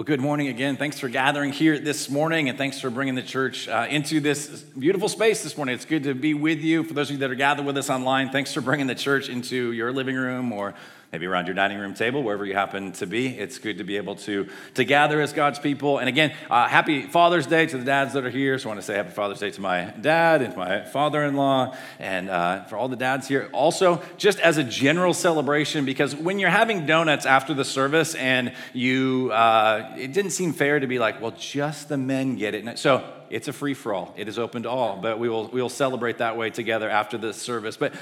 Well, good morning again. Thanks for gathering here this morning, and thanks for bringing the church uh, into this beautiful space this morning. It's good to be with you. For those of you that are gathered with us online, thanks for bringing the church into your living room or maybe around your dining room table, wherever you happen to be. It's good to be able to, to gather as God's people. And again, uh, happy Father's Day to the dads that are here. So I want to say happy Father's Day to my dad and my father in law and uh, for all the dads here. Also, just as a general celebration, because when you're having donuts after the service and you, uh, it didn't seem fair to be like, well, just the men get it. So it's a free for all. It is open to all, but we will, we will celebrate that way together after the service. But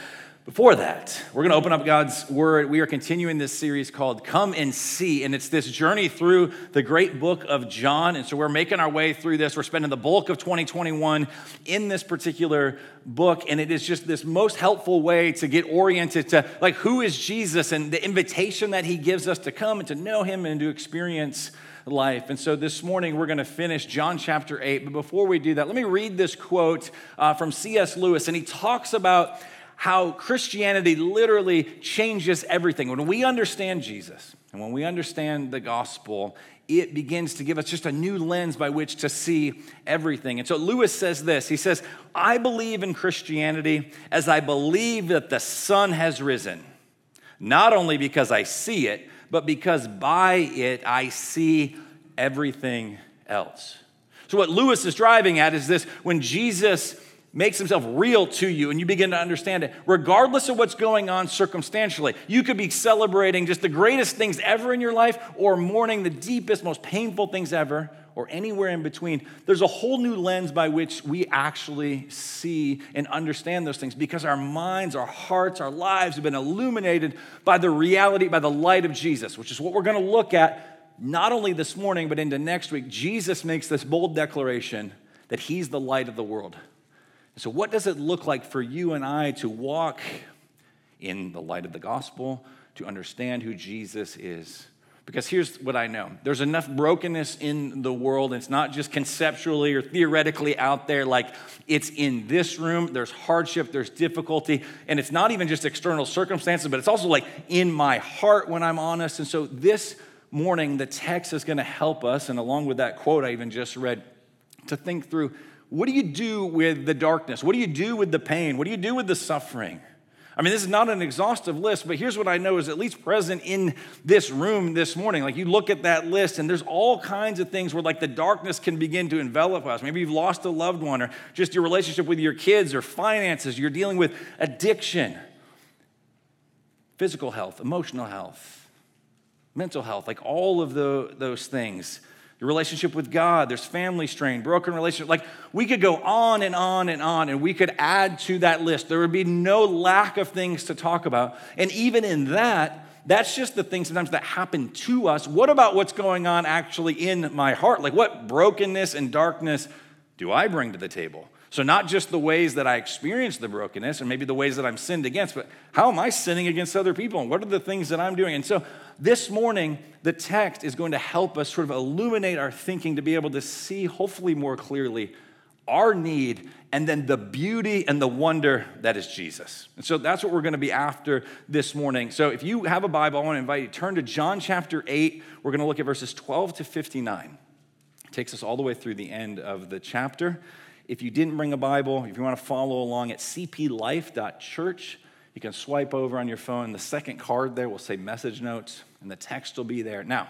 before that, we're going to open up God's Word. We are continuing this series called Come and See, and it's this journey through the great book of John. And so we're making our way through this. We're spending the bulk of 2021 in this particular book, and it is just this most helpful way to get oriented to like who is Jesus and the invitation that he gives us to come and to know him and to experience life. And so this morning we're going to finish John chapter 8. But before we do that, let me read this quote uh, from C.S. Lewis, and he talks about how Christianity literally changes everything. When we understand Jesus and when we understand the gospel, it begins to give us just a new lens by which to see everything. And so Lewis says this He says, I believe in Christianity as I believe that the sun has risen, not only because I see it, but because by it I see everything else. So, what Lewis is driving at is this when Jesus makes himself real to you and you begin to understand it, regardless of what's going on circumstantially. You could be celebrating just the greatest things ever in your life or mourning the deepest, most painful things ever or anywhere in between. There's a whole new lens by which we actually see and understand those things because our minds, our hearts, our lives have been illuminated by the reality, by the light of Jesus, which is what we're going to look at not only this morning, but into next week. Jesus makes this bold declaration that he's the light of the world. So, what does it look like for you and I to walk in the light of the gospel, to understand who Jesus is? Because here's what I know there's enough brokenness in the world. It's not just conceptually or theoretically out there, like it's in this room. There's hardship, there's difficulty. And it's not even just external circumstances, but it's also like in my heart when I'm honest. And so this morning, the text is going to help us. And along with that quote I even just read, to think through what do you do with the darkness? What do you do with the pain? What do you do with the suffering? I mean, this is not an exhaustive list, but here's what I know is at least present in this room this morning. Like you look at that list, and there's all kinds of things where like the darkness can begin to envelop us. Maybe you've lost a loved one, or just your relationship with your kids, or finances. You're dealing with addiction, physical health, emotional health, mental health, like all of the, those things your relationship with God, there's family strain, broken relationship. Like we could go on and on and on, and we could add to that list. There would be no lack of things to talk about. And even in that, that's just the things sometimes that happen to us. What about what's going on actually in my heart? Like what brokenness and darkness do I bring to the table? So, not just the ways that I experience the brokenness and maybe the ways that I'm sinned against, but how am I sinning against other people? And what are the things that I'm doing? And so, this morning, the text is going to help us sort of illuminate our thinking to be able to see, hopefully, more clearly our need and then the beauty and the wonder that is Jesus. And so that's what we're going to be after this morning. So if you have a Bible, I want to invite you to turn to John chapter 8. We're going to look at verses 12 to 59. It takes us all the way through the end of the chapter. If you didn't bring a Bible, if you want to follow along at cplife.church, you can swipe over on your phone. The second card there will say message notes, and the text will be there. Now,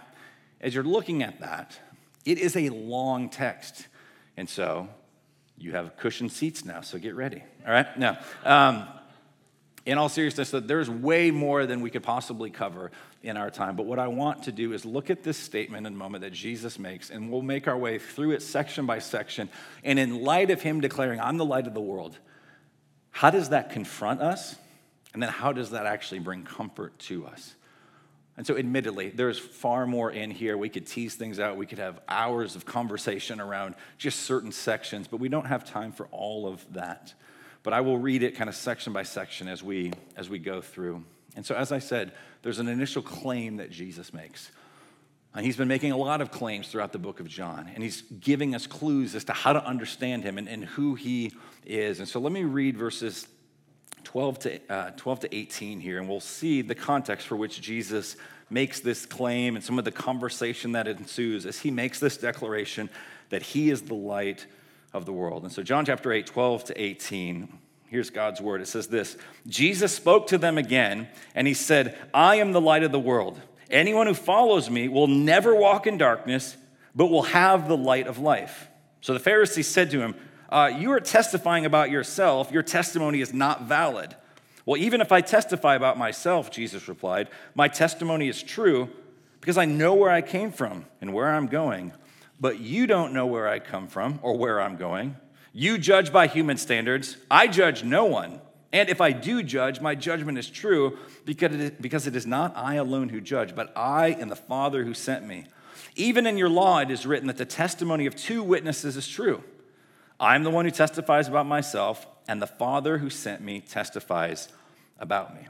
as you're looking at that, it is a long text. And so you have cushioned seats now, so get ready. All right? Now, um, in all seriousness, there's way more than we could possibly cover in our time. But what I want to do is look at this statement and moment that Jesus makes, and we'll make our way through it section by section. And in light of him declaring, I'm the light of the world, how does that confront us? And then how does that actually bring comfort to us? And so, admittedly, there's far more in here. We could tease things out. We could have hours of conversation around just certain sections, but we don't have time for all of that. But I will read it kind of section by section as we, as we go through. And so, as I said, there's an initial claim that Jesus makes. And he's been making a lot of claims throughout the book of John, and he's giving us clues as to how to understand him and, and who he is. And so let me read verses 12 to, uh, 12 to 18 here, and we'll see the context for which Jesus makes this claim and some of the conversation that ensues as he makes this declaration that he is the light of the world. And so, John chapter 8, 12 to 18, here's God's word. It says this Jesus spoke to them again, and he said, I am the light of the world. Anyone who follows me will never walk in darkness, but will have the light of life. So the Pharisees said to him, uh, You are testifying about yourself. Your testimony is not valid. Well, even if I testify about myself, Jesus replied, my testimony is true because I know where I came from and where I'm going. But you don't know where I come from or where I'm going. You judge by human standards. I judge no one. And if I do judge, my judgment is true because it is, because it is not I alone who judge, but I and the Father who sent me. Even in your law, it is written that the testimony of two witnesses is true. I'm the one who testifies about myself, and the Father who sent me testifies about me.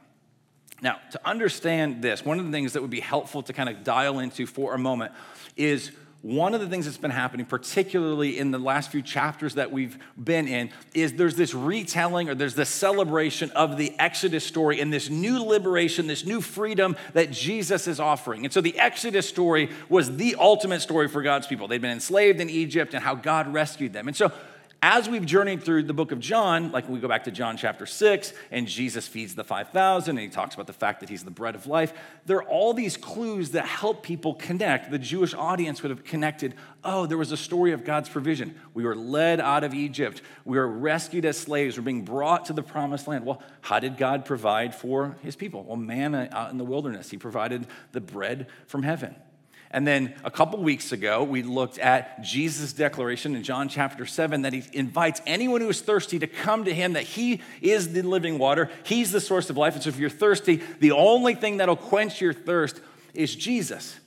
Now, to understand this, one of the things that would be helpful to kind of dial into for a moment is one of the things that's been happening, particularly in the last few chapters that we've been in, is there's this retelling or there's this celebration of the Exodus story and this new liberation, this new freedom that Jesus is offering. And so the Exodus story was the ultimate story for God's people. They'd been enslaved in Egypt and how God rescued them. And so as we've journeyed through the book of John, like we go back to John chapter 6, and Jesus feeds the 5,000, and he talks about the fact that he's the bread of life, there are all these clues that help people connect. The Jewish audience would have connected oh, there was a story of God's provision. We were led out of Egypt, we were rescued as slaves, we're being brought to the promised land. Well, how did God provide for his people? Well, manna out in the wilderness, he provided the bread from heaven. And then a couple weeks ago, we looked at Jesus' declaration in John chapter 7 that he invites anyone who is thirsty to come to him, that he is the living water, he's the source of life. And so if you're thirsty, the only thing that'll quench your thirst is Jesus.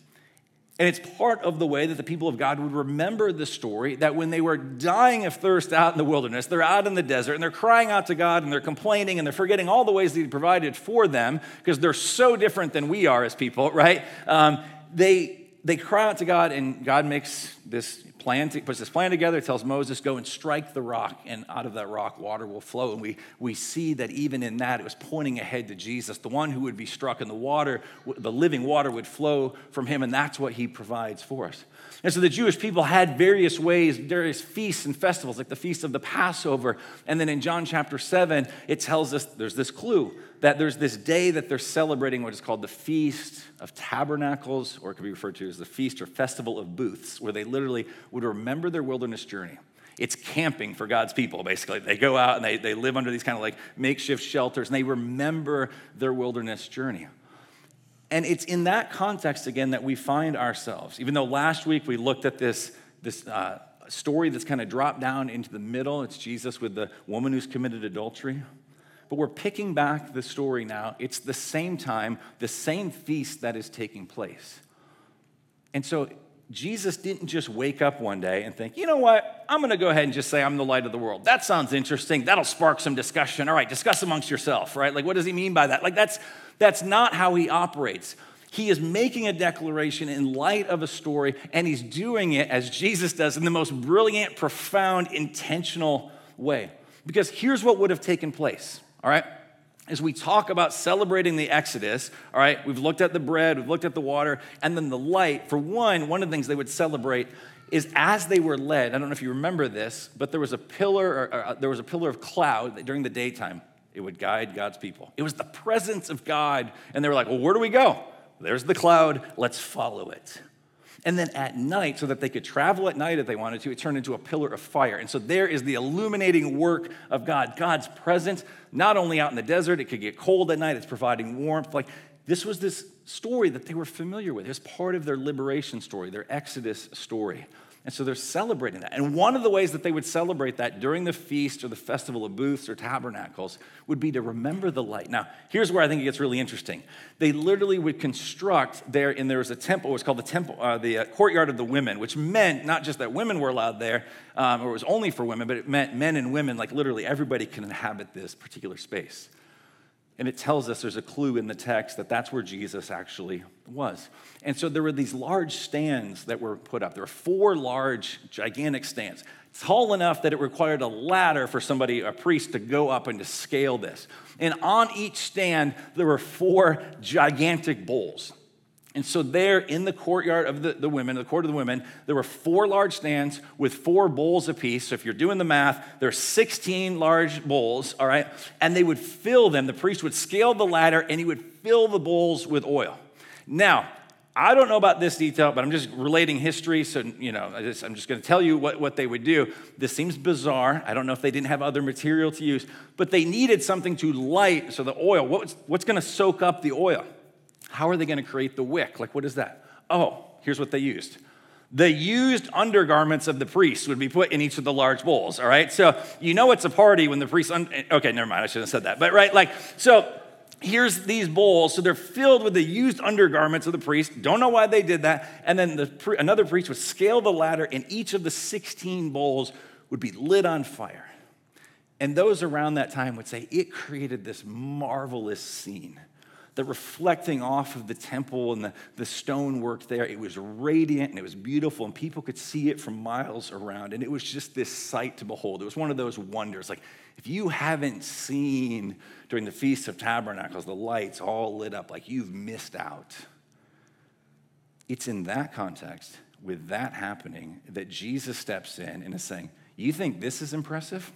And it's part of the way that the people of God would remember the story that when they were dying of thirst out in the wilderness, they're out in the desert and they're crying out to God and they're complaining and they're forgetting all the ways that He provided for them because they're so different than we are as people, right? Um, they they cry out to God, and God makes this plan, to, puts this plan together, tells Moses, go and strike the rock, and out of that rock, water will flow. And we, we see that even in that, it was pointing ahead to Jesus, the one who would be struck, and the water, the living water would flow from him, and that's what he provides for us. And so the Jewish people had various ways, various feasts and festivals, like the feast of the Passover. And then in John chapter 7, it tells us there's this clue that there's this day that they're celebrating what is called the Feast of Tabernacles, or it could be referred to as the Feast or Festival of Booths, where they literally would remember their wilderness journey. It's camping for God's people, basically. They go out and they, they live under these kind of like makeshift shelters and they remember their wilderness journey. And it's in that context, again, that we find ourselves. Even though last week we looked at this, this uh, story that's kind of dropped down into the middle, it's Jesus with the woman who's committed adultery. But we're picking back the story now. It's the same time, the same feast that is taking place. And so Jesus didn't just wake up one day and think, you know what, I'm gonna go ahead and just say I'm the light of the world. That sounds interesting. That'll spark some discussion. All right, discuss amongst yourself, right? Like, what does he mean by that? Like, that's that's not how he operates. He is making a declaration in light of a story, and he's doing it as Jesus does in the most brilliant, profound, intentional way. Because here's what would have taken place, all right? As we talk about celebrating the Exodus, all right, we've looked at the bread, we've looked at the water, and then the light. For one, one of the things they would celebrate is as they were led. I don't know if you remember this, but there was a pillar, or, or, uh, there was a pillar of cloud during the daytime it would guide God's people. It was the presence of God. And they were like, well, where do we go? There's the cloud. Let's follow it. And then at night, so that they could travel at night if they wanted to, it turned into a pillar of fire. And so there is the illuminating work of God. God's presence, not only out in the desert, it could get cold at night, it's providing warmth. Like this was this story that they were familiar with. It was part of their liberation story, their Exodus story. And so they're celebrating that. And one of the ways that they would celebrate that during the feast or the festival of booths or tabernacles would be to remember the light. Now, here's where I think it gets really interesting. They literally would construct there, and there was a temple, it was called the temple, uh, the uh, courtyard of the women, which meant not just that women were allowed there, um, or it was only for women, but it meant men and women, like literally everybody can inhabit this particular space. And it tells us there's a clue in the text that that's where Jesus actually was. And so there were these large stands that were put up. There were four large, gigantic stands, tall enough that it required a ladder for somebody, a priest, to go up and to scale this. And on each stand, there were four gigantic bowls. And so, there in the courtyard of the, the women, the court of the women, there were four large stands with four bowls apiece. So, if you're doing the math, there are 16 large bowls, all right? And they would fill them. The priest would scale the ladder and he would fill the bowls with oil. Now, I don't know about this detail, but I'm just relating history. So, you know, I just, I'm just going to tell you what, what they would do. This seems bizarre. I don't know if they didn't have other material to use, but they needed something to light. So, the oil, what's, what's going to soak up the oil? How are they going to create the wick? Like, what is that? Oh, here's what they used. The used undergarments of the priests would be put in each of the large bowls, all right? So you know it's a party when the priest, un- eh, okay, never mind, I shouldn't have said that. But right, like, so here's these bowls. So they're filled with the used undergarments of the priest. Don't know why they did that. And then the, another priest would scale the ladder, and each of the 16 bowls would be lit on fire. And those around that time would say it created this marvelous scene the reflecting off of the temple and the, the stonework there. It was radiant and it was beautiful, and people could see it from miles around. And it was just this sight to behold. It was one of those wonders. Like, if you haven't seen during the Feast of Tabernacles the lights all lit up, like you've missed out. It's in that context, with that happening, that Jesus steps in and is saying, You think this is impressive?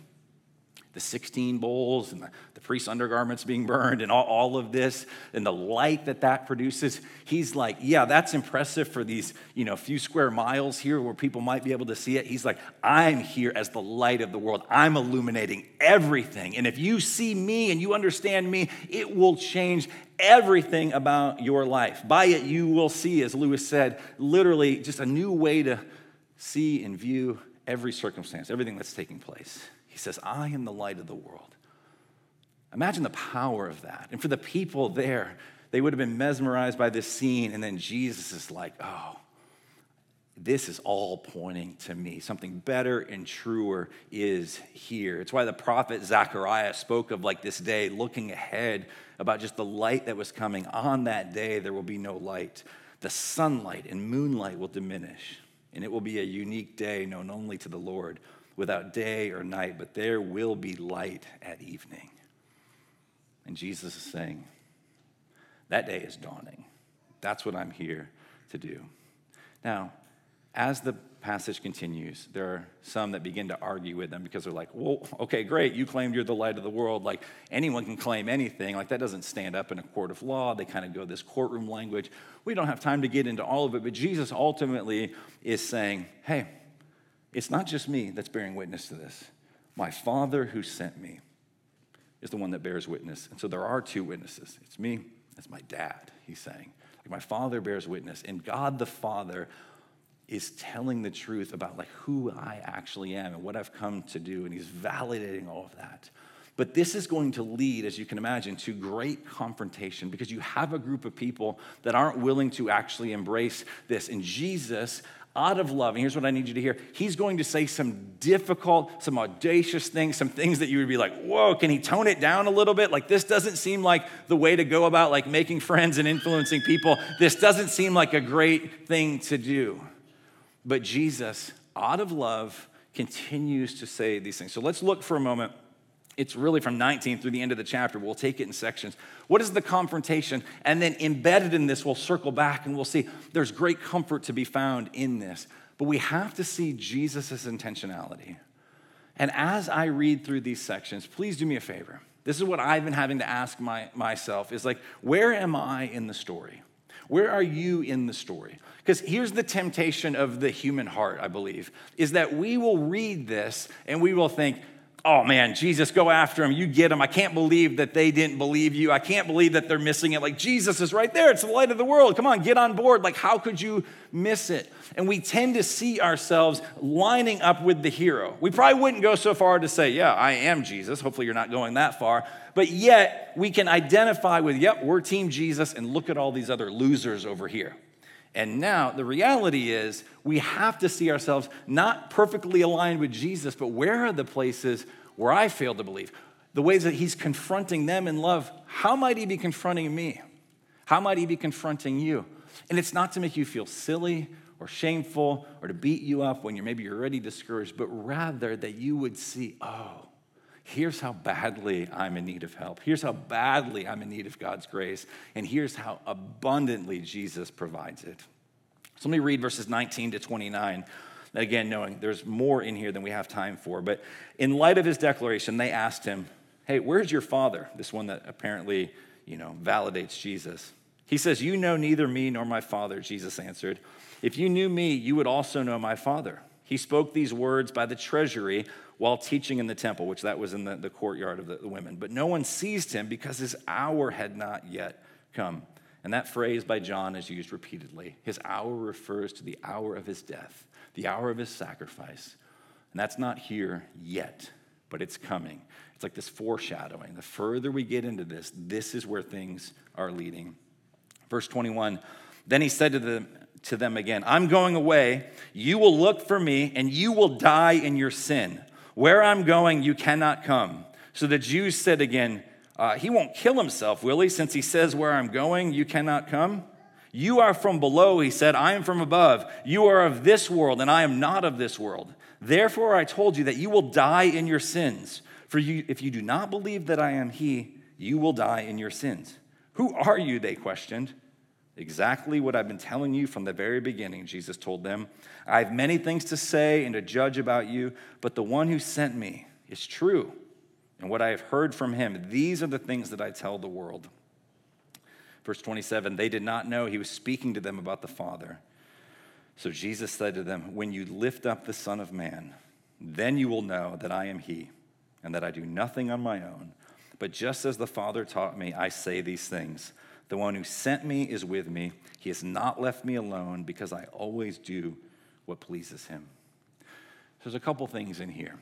The 16 bowls and the, the priest's undergarments being burned and all, all of this and the light that that produces he's like yeah that's impressive for these you know few square miles here where people might be able to see it. He's like i'm here as the light of the world. I'm illuminating everything. And if you see me and you understand me it will change everything about your life. By it you will see as lewis said literally just a new way to see and view every circumstance everything that's taking place he says, I am the light of the world. Imagine the power of that. And for the people there, they would have been mesmerized by this scene. And then Jesus is like, oh, this is all pointing to me. Something better and truer is here. It's why the prophet Zechariah spoke of like this day, looking ahead about just the light that was coming. On that day, there will be no light. The sunlight and moonlight will diminish, and it will be a unique day known only to the Lord without day or night, but there will be light at evening. And Jesus is saying, that day is dawning. That's what I'm here to do. Now, as the passage continues, there are some that begin to argue with them because they're like, well, okay, great, you claimed you're the light of the world. Like, anyone can claim anything. Like, that doesn't stand up in a court of law. They kind of go this courtroom language. We don't have time to get into all of it, but Jesus ultimately is saying, hey, it's not just me that's bearing witness to this. My Father who sent me is the one that bears witness. And so there are two witnesses. It's me, it's my dad, he's saying. Like my Father bears witness, and God the Father is telling the truth about like who I actually am and what I've come to do, and he's validating all of that. But this is going to lead, as you can imagine, to great confrontation because you have a group of people that aren't willing to actually embrace this. And Jesus, out of love, and here's what I need you to hear He's going to say some difficult, some audacious things, some things that you would be like, whoa, can he tone it down a little bit? Like, this doesn't seem like the way to go about like making friends and influencing people. This doesn't seem like a great thing to do. But Jesus, out of love, continues to say these things. So let's look for a moment it's really from 19 through the end of the chapter. We'll take it in sections. What is the confrontation? And then embedded in this, we'll circle back and we'll see there's great comfort to be found in this. But we have to see Jesus' intentionality. And as I read through these sections, please do me a favor. This is what I've been having to ask my, myself is like, where am I in the story? Where are you in the story? Because here's the temptation of the human heart, I believe, is that we will read this and we will think, oh man, Jesus, go after him. You get him. I can't believe that they didn't believe you. I can't believe that they're missing it. Like, Jesus is right there. It's the light of the world. Come on, get on board. Like, how could you miss it? And we tend to see ourselves lining up with the hero. We probably wouldn't go so far to say, yeah, I am Jesus. Hopefully, you're not going that far. But yet, we can identify with, yep, we're Team Jesus, and look at all these other losers over here. And now the reality is we have to see ourselves not perfectly aligned with Jesus, but where are the places where I fail to believe? the ways that he's confronting them in love, how might he be confronting me? How might he be confronting you? And it's not to make you feel silly or shameful or to beat you up when you're maybe you're already discouraged, but rather that you would see, oh, here's how badly I'm in need of help. Here's how badly I'm in need of God's grace. And here's how abundantly Jesus provides it. So let me read verses 19 to 29. Again, knowing there's more in here than we have time for. But in light of his declaration, they asked him, Hey, where's your father? This one that apparently, you know, validates Jesus. He says, You know neither me nor my father, Jesus answered. If you knew me, you would also know my father. He spoke these words by the treasury while teaching in the temple, which that was in the, the courtyard of the, the women. But no one seized him because his hour had not yet come. And that phrase by John is used repeatedly. His hour refers to the hour of his death, the hour of his sacrifice. And that's not here yet, but it's coming. It's like this foreshadowing. The further we get into this, this is where things are leading. Verse 21 Then he said to to them again, I'm going away. You will look for me, and you will die in your sin. Where I'm going, you cannot come. So the Jews said again, uh, He won't kill himself, will he? Since he says, Where I'm going, you cannot come. You are from below, he said. I am from above. You are of this world, and I am not of this world. Therefore, I told you that you will die in your sins. For you, if you do not believe that I am he, you will die in your sins. Who are you? They questioned. Exactly what I've been telling you from the very beginning, Jesus told them. I have many things to say and to judge about you, but the one who sent me is true. And what I have heard from him, these are the things that I tell the world. Verse 27 They did not know he was speaking to them about the Father. So Jesus said to them, When you lift up the Son of Man, then you will know that I am he, and that I do nothing on my own. But just as the Father taught me, I say these things. The one who sent me is with me. He has not left me alone because I always do what pleases him. So there's a couple things in here.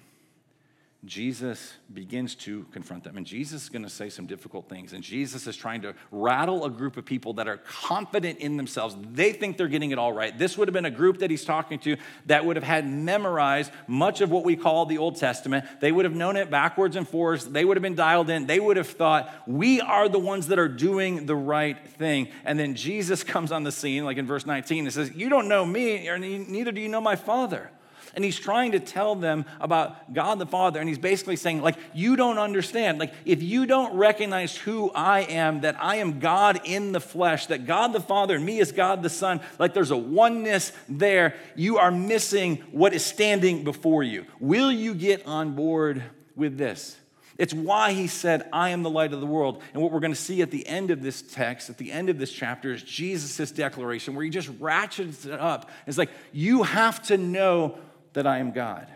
Jesus begins to confront them. And Jesus is going to say some difficult things. And Jesus is trying to rattle a group of people that are confident in themselves. They think they're getting it all right. This would have been a group that he's talking to that would have had memorized much of what we call the Old Testament. They would have known it backwards and forwards. They would have been dialed in. They would have thought, we are the ones that are doing the right thing. And then Jesus comes on the scene, like in verse 19, and says, You don't know me, neither do you know my Father. And he's trying to tell them about God the Father. And he's basically saying, like, you don't understand. Like, if you don't recognize who I am, that I am God in the flesh, that God the Father and me is God the Son, like there's a oneness there, you are missing what is standing before you. Will you get on board with this? It's why he said, I am the light of the world. And what we're going to see at the end of this text, at the end of this chapter, is Jesus' declaration where he just ratchets it up. It's like, you have to know that I am God.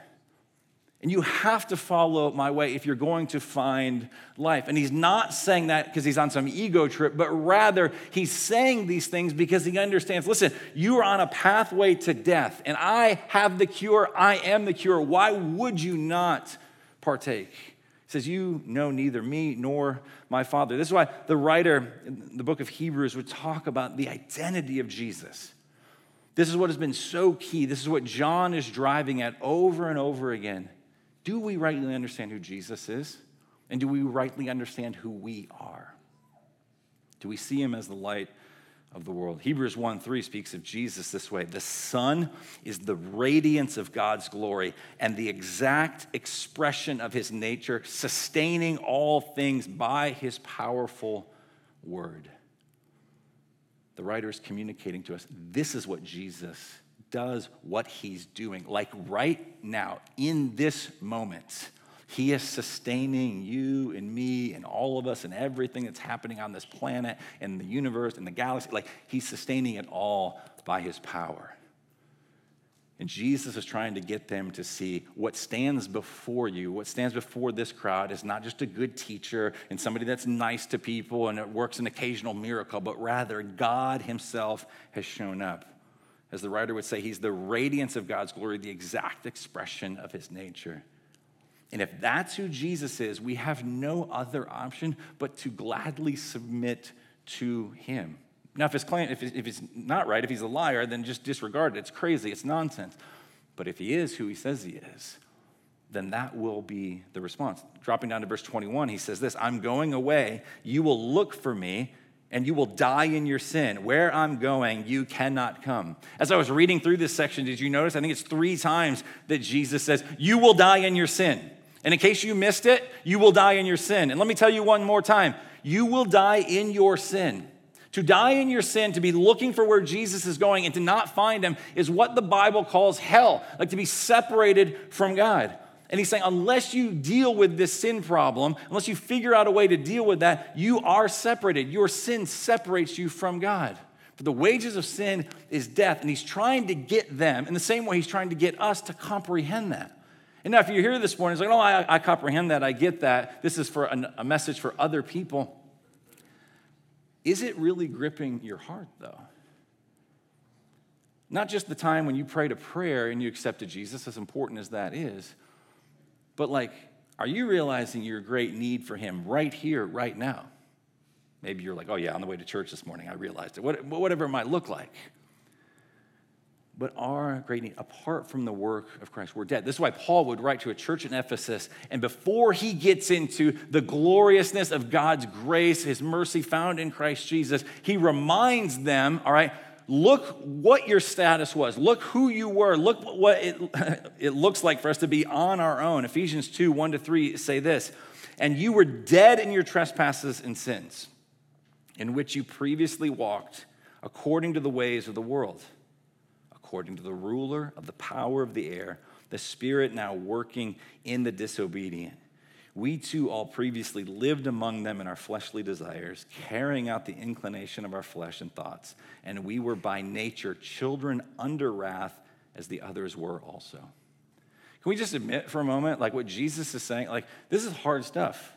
And you have to follow my way if you're going to find life. And he's not saying that because he's on some ego trip, but rather he's saying these things because he understands listen, you are on a pathway to death, and I have the cure. I am the cure. Why would you not partake? He says, You know neither me nor my Father. This is why the writer in the book of Hebrews would talk about the identity of Jesus. This is what has been so key. This is what John is driving at over and over again. Do we rightly understand who Jesus is? And do we rightly understand who we are? Do we see him as the light of the world? Hebrews 1 3 speaks of Jesus this way The Son is the radiance of God's glory and the exact expression of his nature, sustaining all things by his powerful word the writer is communicating to us this is what Jesus does, what he's doing. Like right now, in this moment, he is sustaining you and me and all of us and everything that's happening on this planet and the universe and the galaxy. Like he's sustaining it all by his power. And Jesus is trying to get them to see what stands before you, what stands before this crowd is not just a good teacher and somebody that's nice to people and it works an occasional miracle, but rather God Himself has shown up. As the writer would say, He's the radiance of God's glory, the exact expression of His nature. And if that's who Jesus is, we have no other option but to gladly submit to Him. Now, if his claim, if, if he's not right, if he's a liar, then just disregard it. It's crazy, it's nonsense. But if he is who he says he is, then that will be the response. Dropping down to verse 21, he says this I'm going away. You will look for me, and you will die in your sin. Where I'm going, you cannot come. As I was reading through this section, did you notice? I think it's three times that Jesus says, You will die in your sin. And in case you missed it, you will die in your sin. And let me tell you one more time you will die in your sin. To die in your sin, to be looking for where Jesus is going and to not find him is what the Bible calls hell, like to be separated from God. And he's saying, unless you deal with this sin problem, unless you figure out a way to deal with that, you are separated. Your sin separates you from God. For the wages of sin is death. And he's trying to get them in the same way he's trying to get us to comprehend that. And now, if you're here this morning, it's like, oh, I, I comprehend that, I get that. This is for a, a message for other people. Is it really gripping your heart, though? Not just the time when you prayed a prayer and you accepted Jesus, as important as that is, but like, are you realizing your great need for Him right here, right now? Maybe you're like, oh, yeah, on the way to church this morning, I realized it. Whatever it might look like but our great need, apart from the work of Christ, we're dead. This is why Paul would write to a church in Ephesus, and before he gets into the gloriousness of God's grace, his mercy found in Christ Jesus, he reminds them, all right, look what your status was. Look who you were. Look what it, it looks like for us to be on our own. Ephesians 2 1 to 3 say this And you were dead in your trespasses and sins, in which you previously walked according to the ways of the world according to the ruler of the power of the air, the spirit now working in the disobedient. We too all previously lived among them in our fleshly desires, carrying out the inclination of our flesh and thoughts. And we were by nature children under wrath, as the others were also. Can we just admit for a moment, like what Jesus is saying? Like, this is hard stuff.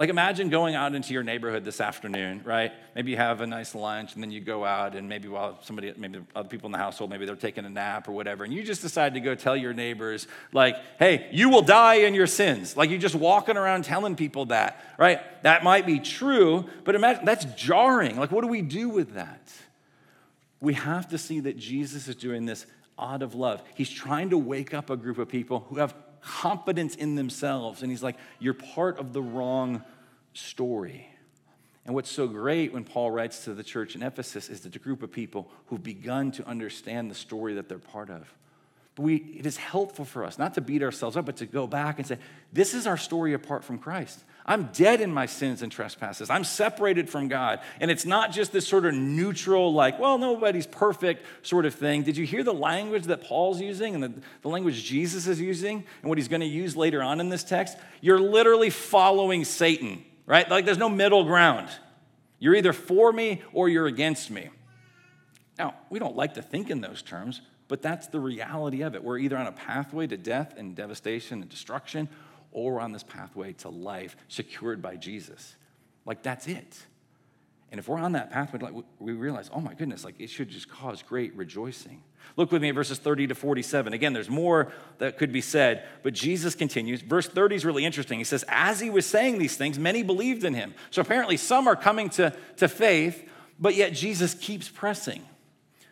Like imagine going out into your neighborhood this afternoon, right? Maybe you have a nice lunch and then you go out and maybe while somebody, maybe other people in the household, maybe they're taking a nap or whatever, and you just decide to go tell your neighbors, like, hey, you will die in your sins. Like you're just walking around telling people that, right? That might be true, but imagine that's jarring. Like, what do we do with that? We have to see that Jesus is doing this out of love. He's trying to wake up a group of people who have confidence in themselves. And he's like, You're part of the wrong story. And what's so great when Paul writes to the church in Ephesus is that the group of people who've begun to understand the story that they're part of. But we, it is helpful for us not to beat ourselves up, but to go back and say, This is our story apart from Christ. I'm dead in my sins and trespasses. I'm separated from God. And it's not just this sort of neutral, like, well, nobody's perfect sort of thing. Did you hear the language that Paul's using and the, the language Jesus is using and what he's going to use later on in this text? You're literally following Satan, right? Like, there's no middle ground. You're either for me or you're against me. Now, we don't like to think in those terms, but that's the reality of it. We're either on a pathway to death and devastation and destruction, or we're on this pathway to life secured by Jesus. Like, that's it. And if we're on that pathway, like, we realize, oh my goodness, like it should just cause great rejoicing. Look with me at verses 30 to 47. Again, there's more that could be said, but Jesus continues. Verse 30 is really interesting. He says, As he was saying these things, many believed in him. So apparently, some are coming to, to faith, but yet Jesus keeps pressing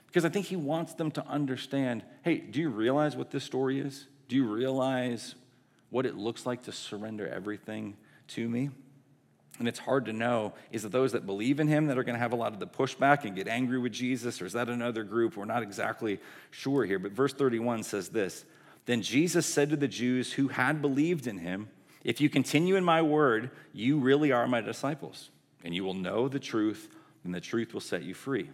because I think he wants them to understand hey, do you realize what this story is? Do you realize what it looks like to surrender everything to me. And it's hard to know is it those that believe in him that are going to have a lot of the pushback and get angry with Jesus, or is that another group? We're not exactly sure here. But verse 31 says this Then Jesus said to the Jews who had believed in him, If you continue in my word, you really are my disciples, and you will know the truth, and the truth will set you free.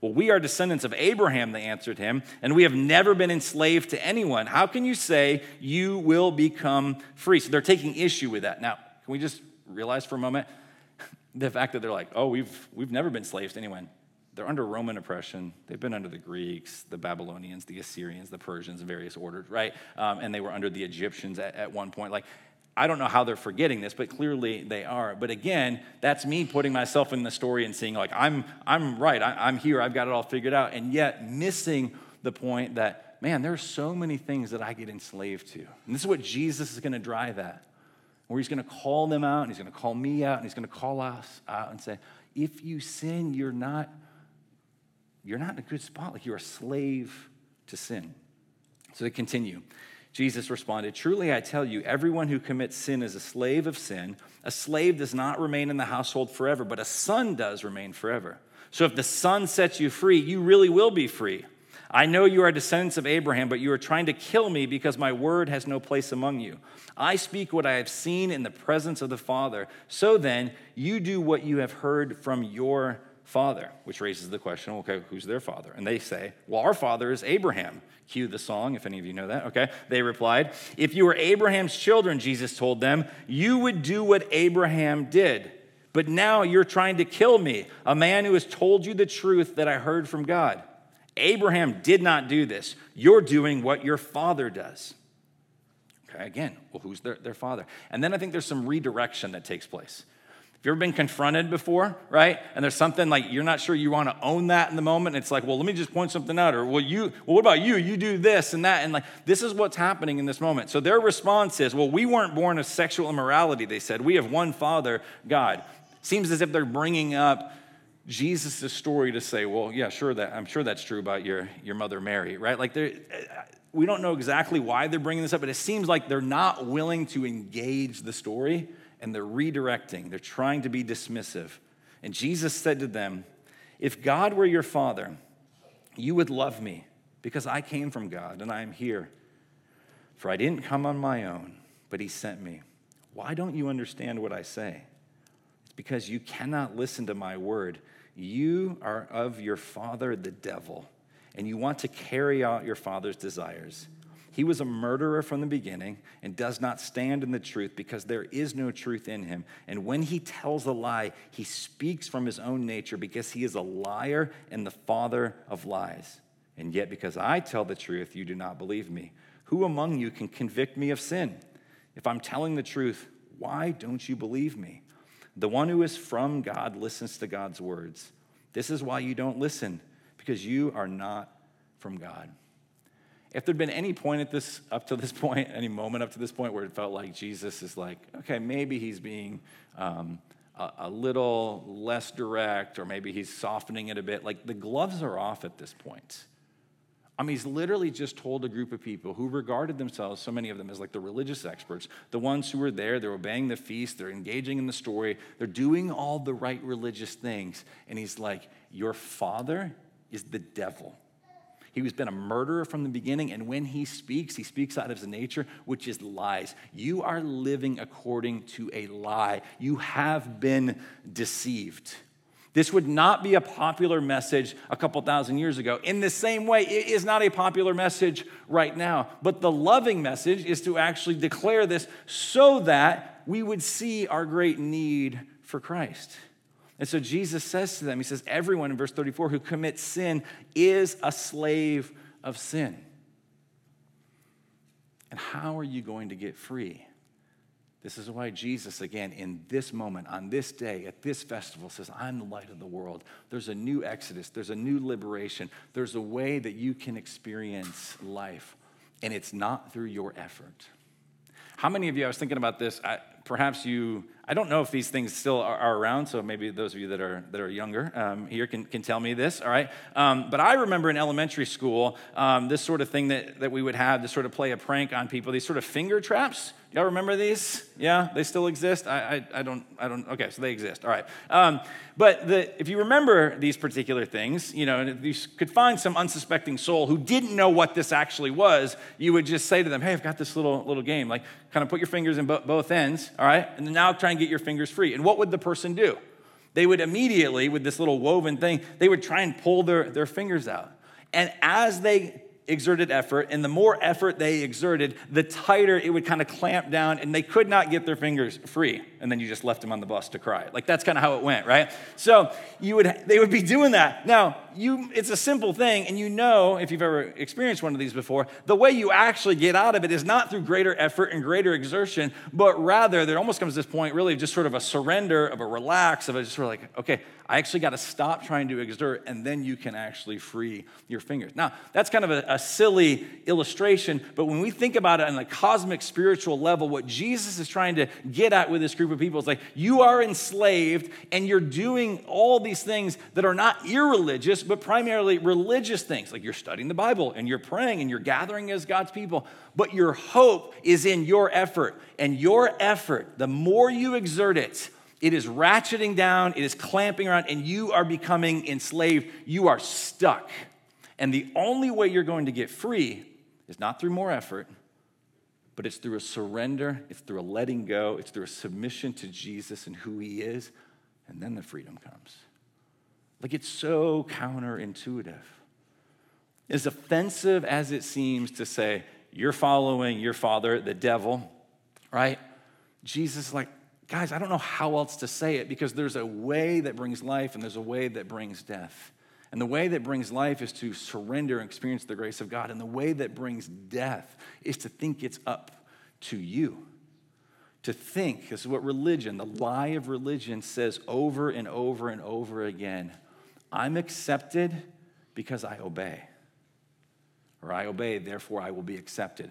Well, we are descendants of Abraham, they answered him, and we have never been enslaved to anyone. How can you say you will become free? So they're taking issue with that. Now, can we just realize for a moment the fact that they're like, oh, we've, we've never been slaves to anyone. They're under Roman oppression. They've been under the Greeks, the Babylonians, the Assyrians, the Persians, various orders, right? Um, and they were under the Egyptians at, at one point. Like, I don't know how they're forgetting this, but clearly they are. But again, that's me putting myself in the story and seeing, like, I'm, I'm right, I, am here, I've got it all figured out, and yet missing the point that, man, there are so many things that I get enslaved to. And this is what Jesus is going to drive at, where he's going to call them out, and he's going to call me out, and he's going to call us out and say, if you sin, you're not, you're not in a good spot. Like you're a slave to sin. So they continue. Jesus responded, Truly I tell you, everyone who commits sin is a slave of sin. A slave does not remain in the household forever, but a son does remain forever. So if the son sets you free, you really will be free. I know you are descendants of Abraham, but you are trying to kill me because my word has no place among you. I speak what I have seen in the presence of the Father. So then, you do what you have heard from your father, which raises the question okay, who's their father? And they say, well, our father is Abraham. Cue the song, if any of you know that. Okay. They replied, if you were Abraham's children, Jesus told them, you would do what Abraham did. But now you're trying to kill me, a man who has told you the truth that I heard from God. Abraham did not do this. You're doing what your father does. Okay, again, well, who's their, their father? And then I think there's some redirection that takes place. Have you ever been confronted before, right? And there's something like you're not sure you want to own that in the moment. it's like, well, let me just point something out. Or, well, you, well, what about you? You do this and that. And like, this is what's happening in this moment. So their response is, well, we weren't born of sexual immorality, they said. We have one Father, God. Seems as if they're bringing up Jesus' story to say, well, yeah, sure, that I'm sure that's true about your, your mother Mary, right? Like, uh, we don't know exactly why they're bringing this up, but it seems like they're not willing to engage the story and they're redirecting. They're trying to be dismissive. And Jesus said to them, If God were your father, you would love me because I came from God and I am here. For I didn't come on my own, but he sent me. Why don't you understand what I say? It's because you cannot listen to my word. You are of your father, the devil, and you want to carry out your father's desires. He was a murderer from the beginning and does not stand in the truth because there is no truth in him. And when he tells a lie, he speaks from his own nature because he is a liar and the father of lies. And yet, because I tell the truth, you do not believe me. Who among you can convict me of sin? If I'm telling the truth, why don't you believe me? The one who is from God listens to God's words. This is why you don't listen, because you are not from God. If there'd been any point at this, up to this point, any moment up to this point where it felt like Jesus is like, okay, maybe he's being um, a, a little less direct, or maybe he's softening it a bit, like the gloves are off at this point. I mean, he's literally just told a group of people who regarded themselves, so many of them, as like the religious experts, the ones who were there, they're obeying the feast, they're engaging in the story, they're doing all the right religious things. And he's like, Your father is the devil. He was been a murderer from the beginning, and when he speaks, he speaks out of his nature, which is lies. You are living according to a lie. You have been deceived. This would not be a popular message a couple thousand years ago. In the same way, it is not a popular message right now. But the loving message is to actually declare this so that we would see our great need for Christ. And so Jesus says to them, He says, Everyone in verse 34 who commits sin is a slave of sin. And how are you going to get free? This is why Jesus, again, in this moment, on this day, at this festival, says, I'm the light of the world. There's a new exodus, there's a new liberation, there's a way that you can experience life, and it's not through your effort. How many of you, I was thinking about this, I, perhaps you I don't know if these things still are, are, around, so maybe those of you that are, that are younger um, here can, can tell me this, all right? Um, but I remember in elementary school, um, this sort of thing that, that we would have to sort of play a prank on people, these sort of finger traps. Y'all remember these? Yeah, they still exist? I, I, I don't, I don't, okay, so they exist, all right. Um, but the, if you remember these particular things, you know, and you could find some unsuspecting soul who didn't know what this actually was, you would just say to them, hey, I've got this little, little game. Like, kind of put your fingers in bo- both ends, all right? And now try and get your fingers free. And what would the person do? They would immediately, with this little woven thing, they would try and pull their, their fingers out. And as they exerted effort, and the more effort they exerted, the tighter it would kind of clamp down, and they could not get their fingers free. And then you just left them on the bus to cry. Like that's kind of how it went, right? So you would they would be doing that. Now, you it's a simple thing, and you know, if you've ever experienced one of these before, the way you actually get out of it is not through greater effort and greater exertion, but rather there almost comes this point really of just sort of a surrender, of a relax, of a just sort of like, okay, I actually got to stop trying to exert, and then you can actually free your fingers. Now, that's kind of a, a, silly illustration, but when we think about it on a cosmic spiritual level, what Jesus is trying to get at with this group of people is like, you are enslaved, and you're doing all these things that are not irreligious, but primarily religious things, like you're studying the Bible and you're praying and you're gathering as God's people. But your hope is in your effort. And your effort, the more you exert it, it is ratcheting down, it is clamping around, and you are becoming enslaved. You are stuck. And the only way you're going to get free is not through more effort, but it's through a surrender, it's through a letting go, it's through a submission to Jesus and who he is, and then the freedom comes. Like it's so counterintuitive. As offensive as it seems to say, you're following your father, the devil, right? Jesus like, guys, I don't know how else to say it because there's a way that brings life and there's a way that brings death. And the way that brings life is to surrender and experience the grace of God. And the way that brings death is to think it's up to you. To think, this is what religion, the lie of religion says over and over and over again I'm accepted because I obey. Or I obey, therefore I will be accepted.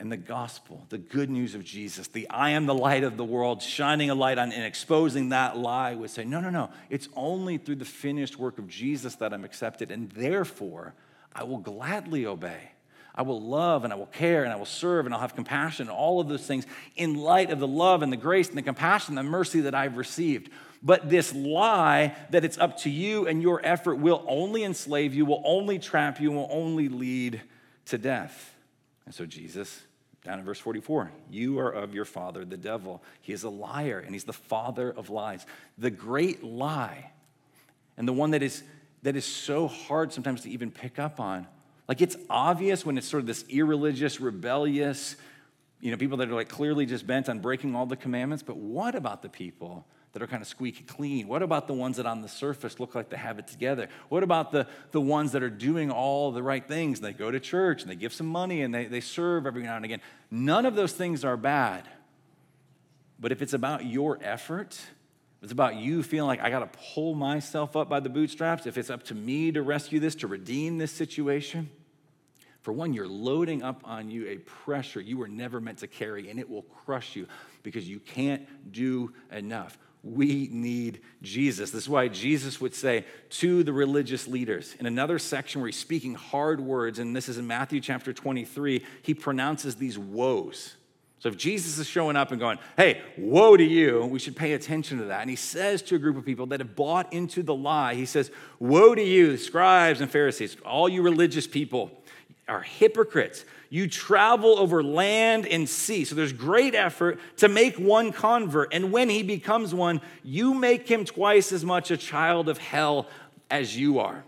And the gospel, the good news of Jesus, the I am the light of the world, shining a light on and exposing that lie would say, no, no, no. It's only through the finished work of Jesus that I'm accepted, and therefore I will gladly obey. I will love and I will care and I will serve and I'll have compassion, and all of those things in light of the love and the grace and the compassion and the mercy that I've received. But this lie that it's up to you and your effort will only enslave you, will only trap you, will only lead to death. And so, Jesus, down in verse 44, you are of your father, the devil. He is a liar and he's the father of lies. The great lie, and the one that is, that is so hard sometimes to even pick up on. Like it's obvious when it's sort of this irreligious, rebellious, you know, people that are like clearly just bent on breaking all the commandments. But what about the people? That are kind of squeaky clean? What about the ones that on the surface look like they have it together? What about the, the ones that are doing all the right things? They go to church and they give some money and they, they serve every now and again. None of those things are bad. But if it's about your effort, it's about you feeling like I got to pull myself up by the bootstraps, if it's up to me to rescue this, to redeem this situation, for one, you're loading up on you a pressure you were never meant to carry, and it will crush you because you can't do enough. We need Jesus. This is why Jesus would say to the religious leaders in another section where he's speaking hard words, and this is in Matthew chapter 23, he pronounces these woes. So if Jesus is showing up and going, hey, woe to you, we should pay attention to that. And he says to a group of people that have bought into the lie, he says, woe to you, scribes and Pharisees, all you religious people are hypocrites. You travel over land and sea. So there's great effort to make one convert. And when he becomes one, you make him twice as much a child of hell as you are.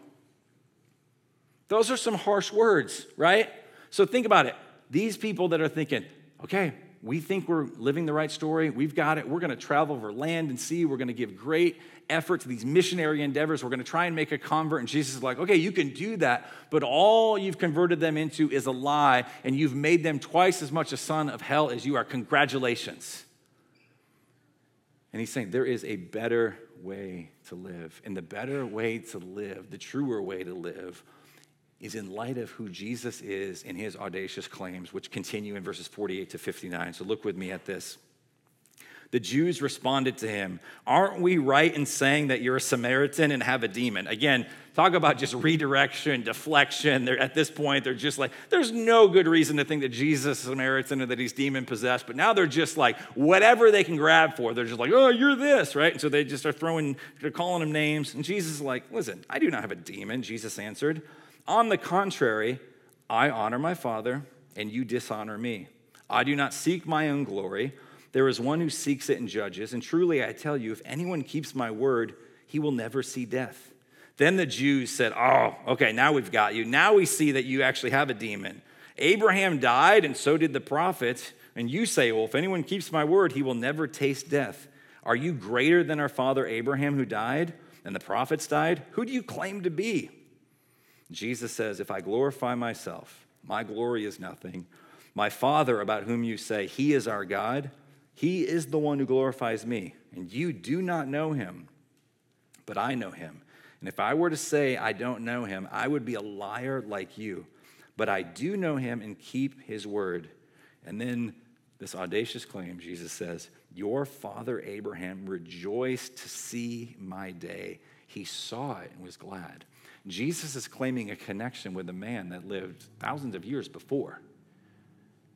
Those are some harsh words, right? So think about it. These people that are thinking, okay, we think we're living the right story. We've got it. We're going to travel over land and sea. We're going to give great effort to these missionary endeavors. We're going to try and make a convert. And Jesus is like, okay, you can do that, but all you've converted them into is a lie, and you've made them twice as much a son of hell as you are. Congratulations. And he's saying there is a better way to live. And the better way to live, the truer way to live, is in light of who Jesus is in his audacious claims, which continue in verses 48 to 59. So look with me at this. The Jews responded to him, Aren't we right in saying that you're a Samaritan and have a demon? Again, talk about just redirection, deflection. They're, at this point, they're just like, there's no good reason to think that Jesus is a Samaritan or that he's demon possessed. But now they're just like, whatever they can grab for, they're just like, oh, you're this, right? And so they just are throwing, they're calling him names. And Jesus is like, listen, I do not have a demon, Jesus answered. On the contrary, I honor my Father, and you dishonor me. I do not seek my own glory. There is one who seeks it and judges. And truly, I tell you, if anyone keeps my word, he will never see death. Then the Jews said, Oh, okay, now we've got you. Now we see that you actually have a demon. Abraham died, and so did the prophets. And you say, Well, if anyone keeps my word, he will never taste death. Are you greater than our father Abraham who died and the prophets died? Who do you claim to be? Jesus says, If I glorify myself, my glory is nothing. My Father, about whom you say, He is our God, He is the one who glorifies me, and you do not know Him, but I know Him. And if I were to say I don't know Him, I would be a liar like you. But I do know Him and keep His word. And then this audacious claim, Jesus says, Your father Abraham rejoiced to see my day he saw it and was glad. Jesus is claiming a connection with a man that lived thousands of years before.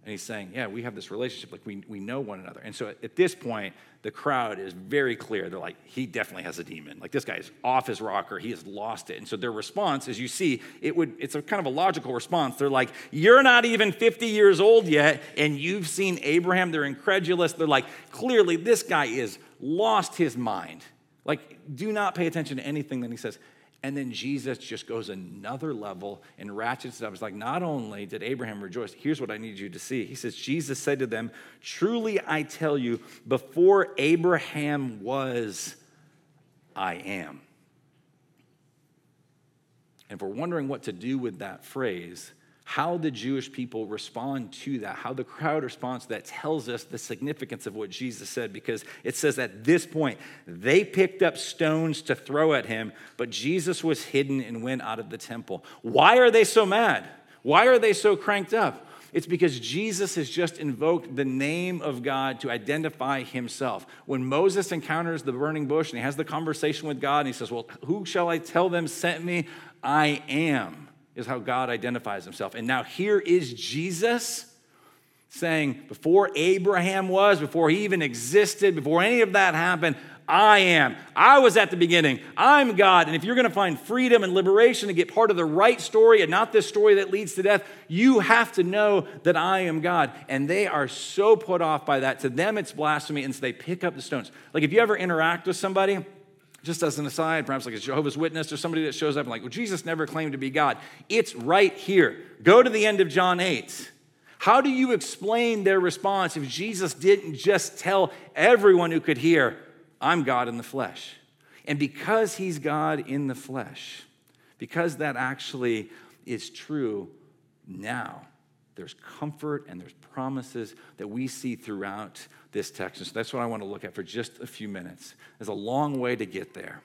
And he's saying, Yeah, we have this relationship. Like, we, we know one another. And so at this point, the crowd is very clear. They're like, He definitely has a demon. Like, this guy is off his rocker. He has lost it. And so their response, as you see, it would, it's a kind of a logical response. They're like, You're not even 50 years old yet, and you've seen Abraham. They're incredulous. They're like, Clearly, this guy is lost his mind. Like, do not pay attention to anything that he says. And then Jesus just goes another level and ratchets it up. It's like, not only did Abraham rejoice, here's what I need you to see. He says, Jesus said to them, Truly I tell you, before Abraham was, I am. And if we're wondering what to do with that phrase, how the Jewish people respond to that, how the crowd responds to that, tells us the significance of what Jesus said because it says at this point, they picked up stones to throw at him, but Jesus was hidden and went out of the temple. Why are they so mad? Why are they so cranked up? It's because Jesus has just invoked the name of God to identify himself. When Moses encounters the burning bush and he has the conversation with God and he says, Well, who shall I tell them sent me? I am is how God identifies himself. And now here is Jesus saying, Before Abraham was, before he even existed, before any of that happened, I am. I was at the beginning. I'm God. And if you're going to find freedom and liberation to get part of the right story and not this story that leads to death, you have to know that I am God. And they are so put off by that. To them, it's blasphemy. And so they pick up the stones. Like if you ever interact with somebody, just as an aside, perhaps like a Jehovah's Witness or somebody that shows up and like, well, Jesus never claimed to be God. It's right here. Go to the end of John 8. How do you explain their response if Jesus didn't just tell everyone who could hear, I'm God in the flesh? And because he's God in the flesh, because that actually is true now, there's comfort and there's promises that we see throughout this text. And so that's what I want to look at for just a few minutes. There's a long way to get there.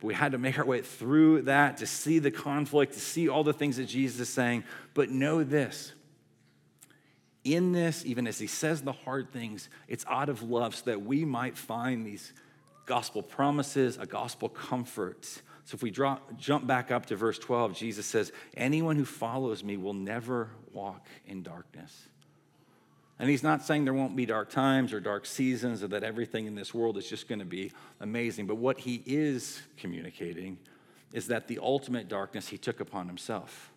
But we had to make our way through that to see the conflict, to see all the things that Jesus is saying. But know this in this, even as he says the hard things, it's out of love so that we might find these gospel promises, a gospel comfort. So if we drop, jump back up to verse 12, Jesus says, Anyone who follows me will never walk in darkness. And he's not saying there won't be dark times or dark seasons or that everything in this world is just going to be amazing. But what he is communicating is that the ultimate darkness he took upon himself.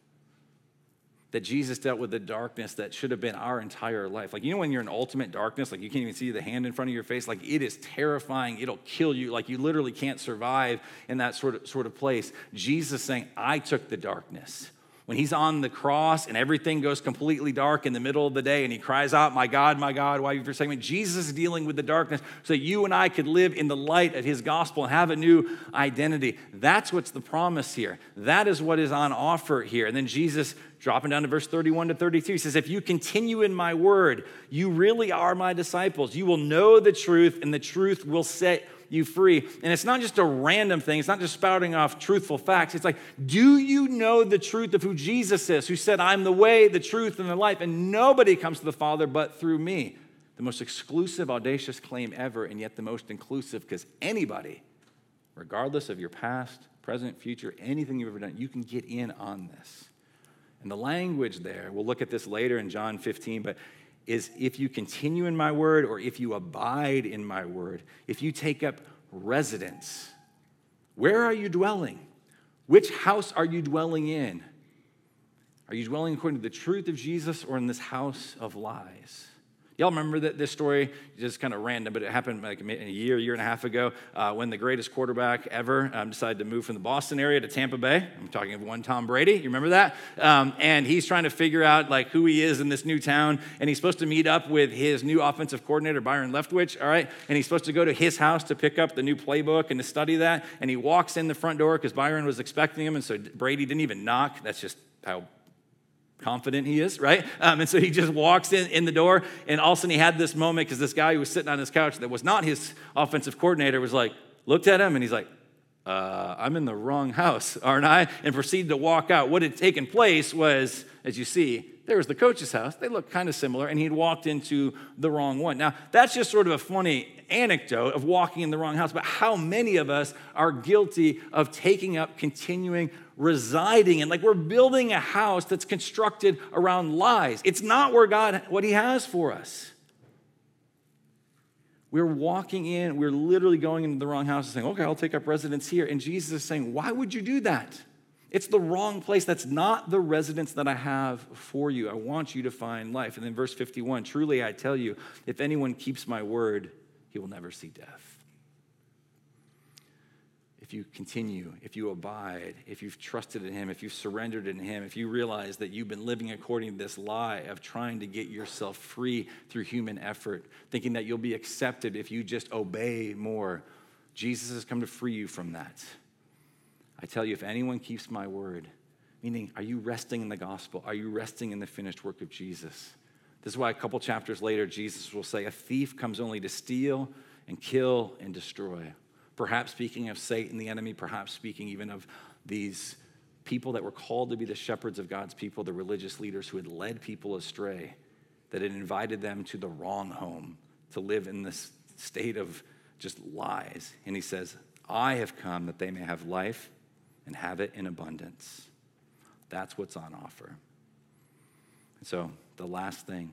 That Jesus dealt with the darkness that should have been our entire life. Like, you know, when you're in ultimate darkness, like you can't even see the hand in front of your face, like it is terrifying. It'll kill you. Like, you literally can't survive in that sort of, sort of place. Jesus saying, I took the darkness when he's on the cross and everything goes completely dark in the middle of the day and he cries out, My God, my God, why have you forsaken me? Jesus is dealing with the darkness so that you and I could live in the light of his gospel and have a new identity. That's what's the promise here. That is what is on offer here. And then Jesus, dropping down to verse 31 to 32, he says, If you continue in my word, you really are my disciples. You will know the truth, and the truth will set you free. And it's not just a random thing, it's not just spouting off truthful facts. It's like, do you know the truth of who Jesus is, who said, I'm the way, the truth, and the life, and nobody comes to the Father but through me? The most exclusive, audacious claim ever, and yet the most inclusive because anybody, regardless of your past, present, future, anything you've ever done, you can get in on this. And the language there, we'll look at this later in John 15, but is if you continue in my word or if you abide in my word, if you take up residence. Where are you dwelling? Which house are you dwelling in? Are you dwelling according to the truth of Jesus or in this house of lies? Y'all remember that this story? Just kind of random, but it happened like a year, year and a half ago uh, when the greatest quarterback ever um, decided to move from the Boston area to Tampa Bay. I'm talking of one Tom Brady. You remember that? Um, and he's trying to figure out like who he is in this new town, and he's supposed to meet up with his new offensive coordinator Byron Leftwich. All right, and he's supposed to go to his house to pick up the new playbook and to study that. And he walks in the front door because Byron was expecting him, and so Brady didn't even knock. That's just how confident he is, right? Um, and so he just walks in, in the door, and all of a sudden he had this moment because this guy who was sitting on his couch that was not his offensive coordinator was like, looked at him, and he's like, uh, I'm in the wrong house, aren't I? And proceeded to walk out. What had taken place was, as you see, there was the coach's house. They looked kind of similar, and he'd walked into the wrong one. Now, that's just sort of a funny anecdote of walking in the wrong house, but how many of us are guilty of taking up, continuing, residing in? Like we're building a house that's constructed around lies. It's not where God, what He has for us. We're walking in, we're literally going into the wrong house and saying, okay, I'll take up residence here. And Jesus is saying, why would you do that? It's the wrong place. That's not the residence that I have for you. I want you to find life. And then verse 51 truly I tell you, if anyone keeps my word, he will never see death if you continue, if you abide, if you've trusted in Him, if you've surrendered in Him, if you realize that you've been living according to this lie of trying to get yourself free through human effort, thinking that you'll be accepted if you just obey more, Jesus has come to free you from that. I tell you, if anyone keeps my word, meaning, are you resting in the gospel? Are you resting in the finished work of Jesus? This is why a couple chapters later, Jesus will say, A thief comes only to steal and kill and destroy. Perhaps speaking of Satan, the enemy, perhaps speaking even of these people that were called to be the shepherds of God's people, the religious leaders who had led people astray, that had invited them to the wrong home to live in this state of just lies. And he says, I have come that they may have life and have it in abundance. That's what's on offer. so, the last thing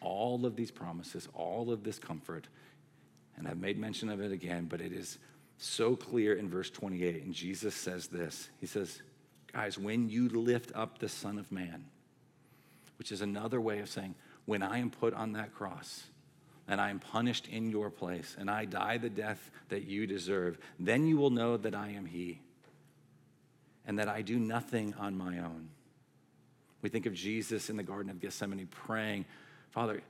all of these promises, all of this comfort and I've made mention of it again, but it is so clear in verse 28. And Jesus says this He says, Guys, when you lift up the Son of Man, which is another way of saying, when I am put on that cross, and I am punished in your place, and I die the death that you deserve, then you will know that I am He, and that I do nothing on my own. We think of Jesus in the Garden of Gethsemane praying, Father,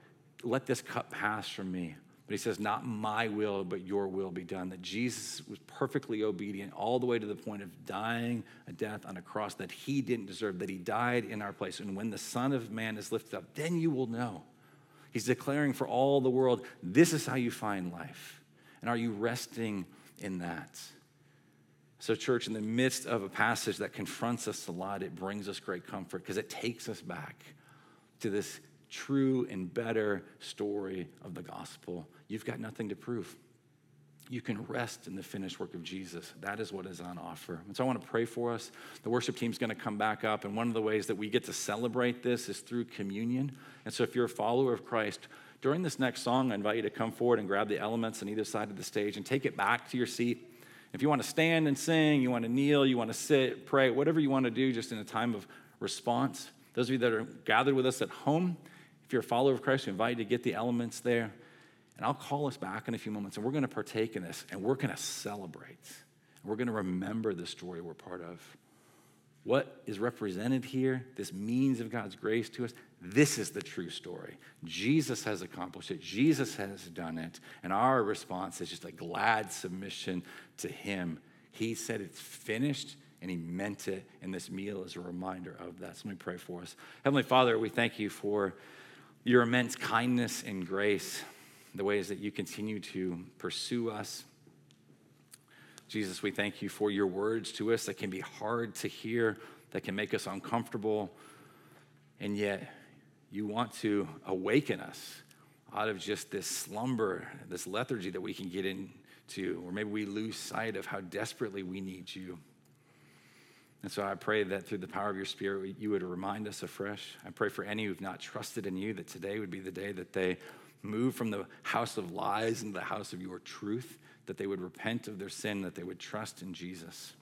let this cup pass from me. But he says, Not my will, but your will be done. That Jesus was perfectly obedient all the way to the point of dying a death on a cross that he didn't deserve, that he died in our place. And when the Son of Man is lifted up, then you will know. He's declaring for all the world, this is how you find life. And are you resting in that? So, church, in the midst of a passage that confronts us a lot, it brings us great comfort because it takes us back to this true and better story of the gospel. You've got nothing to prove. You can rest in the finished work of Jesus. That is what is on offer. And so I want to pray for us. The worship team's going to come back up, and one of the ways that we get to celebrate this is through communion. And so if you're a follower of Christ, during this next song, I invite you to come forward and grab the elements on either side of the stage and take it back to your seat. If you want to stand and sing, you want to kneel, you want to sit, pray, whatever you want to do just in a time of response. Those of you that are gathered with us at home, if you're a follower of Christ, we invite you to get the elements there. And I'll call us back in a few moments and we're going to partake in this and we're going to celebrate. and We're going to remember the story we're part of. What is represented here, this means of God's grace to us, this is the true story. Jesus has accomplished it, Jesus has done it, and our response is just a glad submission to Him. He said it's finished, and He meant it, and this meal is a reminder of that. So let me pray for us. Heavenly Father, we thank you for your immense kindness and grace, the ways that you continue to pursue us. Jesus, we thank you for your words to us that can be hard to hear, that can make us uncomfortable, and yet you want to awaken us out of just this slumber, this lethargy that we can get into, or maybe we lose sight of how desperately we need you. And so I pray that through the power of your Spirit, you would remind us afresh. I pray for any who've not trusted in you that today would be the day that they move from the house of lies into the house of your truth, that they would repent of their sin, that they would trust in Jesus.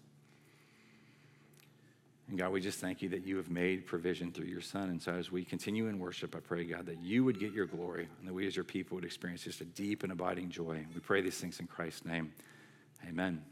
And God, we just thank you that you have made provision through your Son. And so as we continue in worship, I pray, God, that you would get your glory and that we as your people would experience just a deep and abiding joy. We pray these things in Christ's name. Amen.